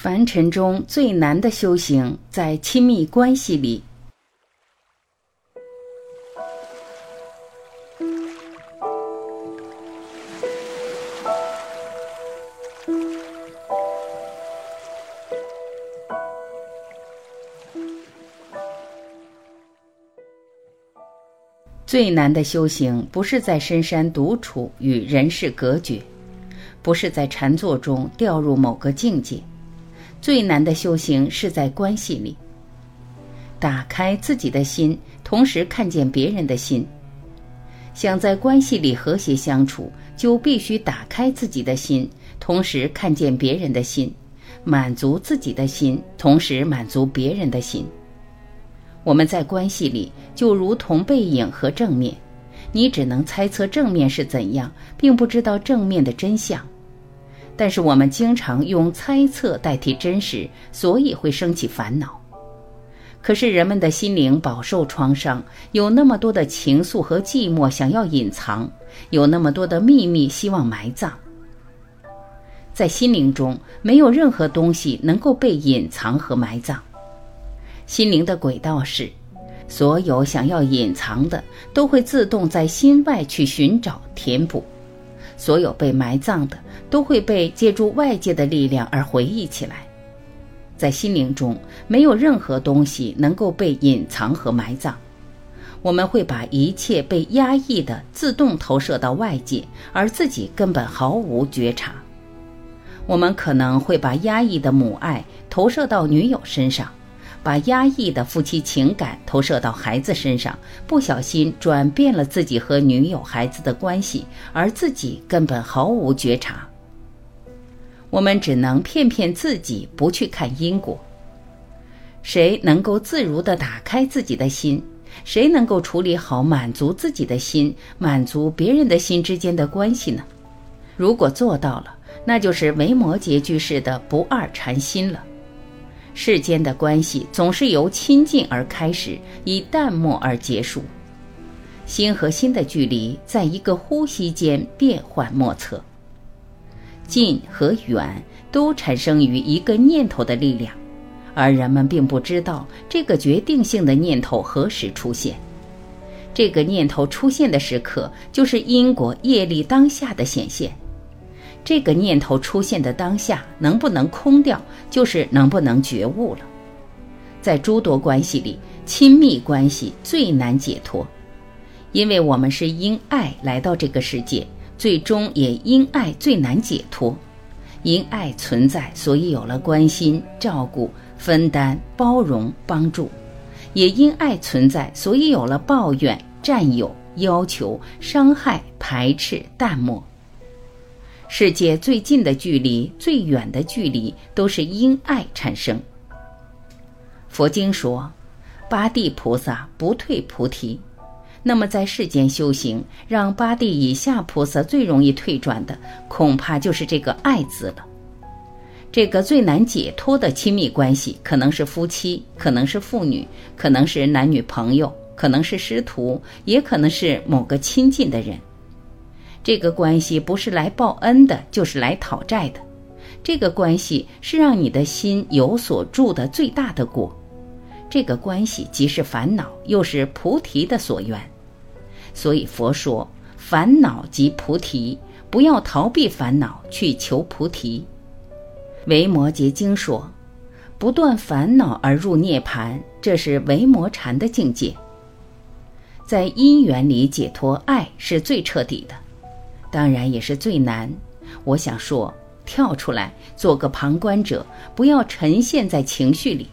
凡尘中最难的修行，在亲密关系里。最难的修行，不是在深山独处与人世隔绝，不是在禅坐中掉入某个境界。最难的修行是在关系里，打开自己的心，同时看见别人的心。想在关系里和谐相处，就必须打开自己的心，同时看见别人的心，满足自己的心，同时满足别人的心。我们在关系里就如同背影和正面，你只能猜测正面是怎样，并不知道正面的真相。但是我们经常用猜测代替真实，所以会升起烦恼。可是人们的心灵饱受创伤，有那么多的情愫和寂寞想要隐藏，有那么多的秘密希望埋葬。在心灵中，没有任何东西能够被隐藏和埋葬。心灵的轨道是，所有想要隐藏的，都会自动在心外去寻找填补。所有被埋葬的，都会被借助外界的力量而回忆起来。在心灵中，没有任何东西能够被隐藏和埋葬。我们会把一切被压抑的自动投射到外界，而自己根本毫无觉察。我们可能会把压抑的母爱投射到女友身上。把压抑的夫妻情感投射到孩子身上，不小心转变了自己和女友、孩子的关系，而自己根本毫无觉察。我们只能骗骗自己，不去看因果。谁能够自如地打开自己的心？谁能够处理好满足自己的心、满足别人的心之间的关系呢？如果做到了，那就是维摩诘居士的不二禅心了。世间的关系总是由亲近而开始，以淡漠而结束。心和心的距离，在一个呼吸间变幻莫测。近和远都产生于一个念头的力量，而人们并不知道这个决定性的念头何时出现。这个念头出现的时刻，就是因果业力当下的显现。这个念头出现的当下，能不能空掉，就是能不能觉悟了。在诸多关系里，亲密关系最难解脱，因为我们是因爱来到这个世界，最终也因爱最难解脱。因爱存在，所以有了关心、照顾、分担、包容、帮助；也因爱存在，所以有了抱怨、占有、要求、伤害、排斥、淡漠。世界最近的距离，最远的距离，都是因爱产生。佛经说，八地菩萨不退菩提。那么在世间修行，让八地以下菩萨最容易退转的，恐怕就是这个爱字了。这个最难解脱的亲密关系，可能是夫妻，可能是父女，可能是男女朋友，可能是师徒，也可能是某个亲近的人。这个关系不是来报恩的，就是来讨债的。这个关系是让你的心有所住的最大的果。这个关系即是烦恼，又是菩提的所缘。所以佛说，烦恼即菩提，不要逃避烦恼，去求菩提。维摩诘经说，不断烦恼而入涅盘，这是维摩禅的境界。在因缘里解脱爱是最彻底的。当然也是最难。我想说，跳出来做个旁观者，不要沉陷在情绪里。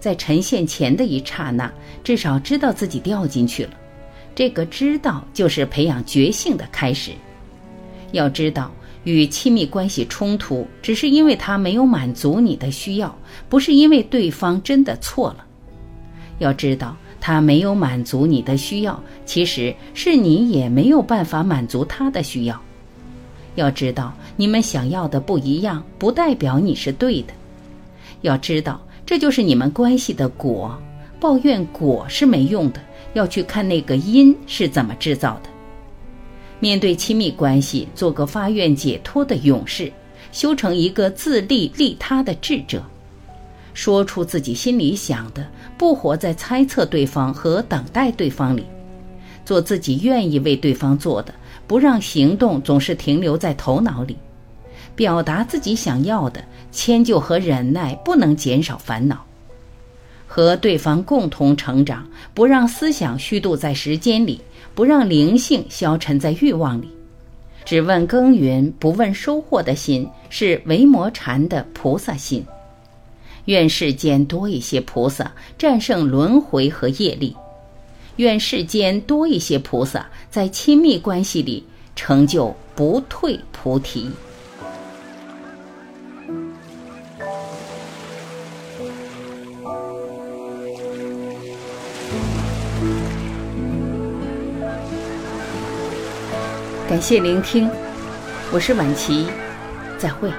在沉陷前的一刹那，至少知道自己掉进去了。这个知道就是培养觉性的开始。要知道，与亲密关系冲突，只是因为他没有满足你的需要，不是因为对方真的错了。要知道。他没有满足你的需要，其实是你也没有办法满足他的需要。要知道，你们想要的不一样，不代表你是对的。要知道，这就是你们关系的果。抱怨果是没用的，要去看那个因是怎么制造的。面对亲密关系，做个发愿解脱的勇士，修成一个自利利他的智者。说出自己心里想的，不活在猜测对方和等待对方里，做自己愿意为对方做的，不让行动总是停留在头脑里，表达自己想要的，迁就和忍耐不能减少烦恼。和对方共同成长，不让思想虚度在时间里，不让灵性消沉在欲望里，只问耕耘不问收获的心，是维摩禅的菩萨心。愿世间多一些菩萨，战胜轮回和业力；愿世间多一些菩萨，在亲密关系里成就不退菩提。感谢聆听，我是晚琪，再会。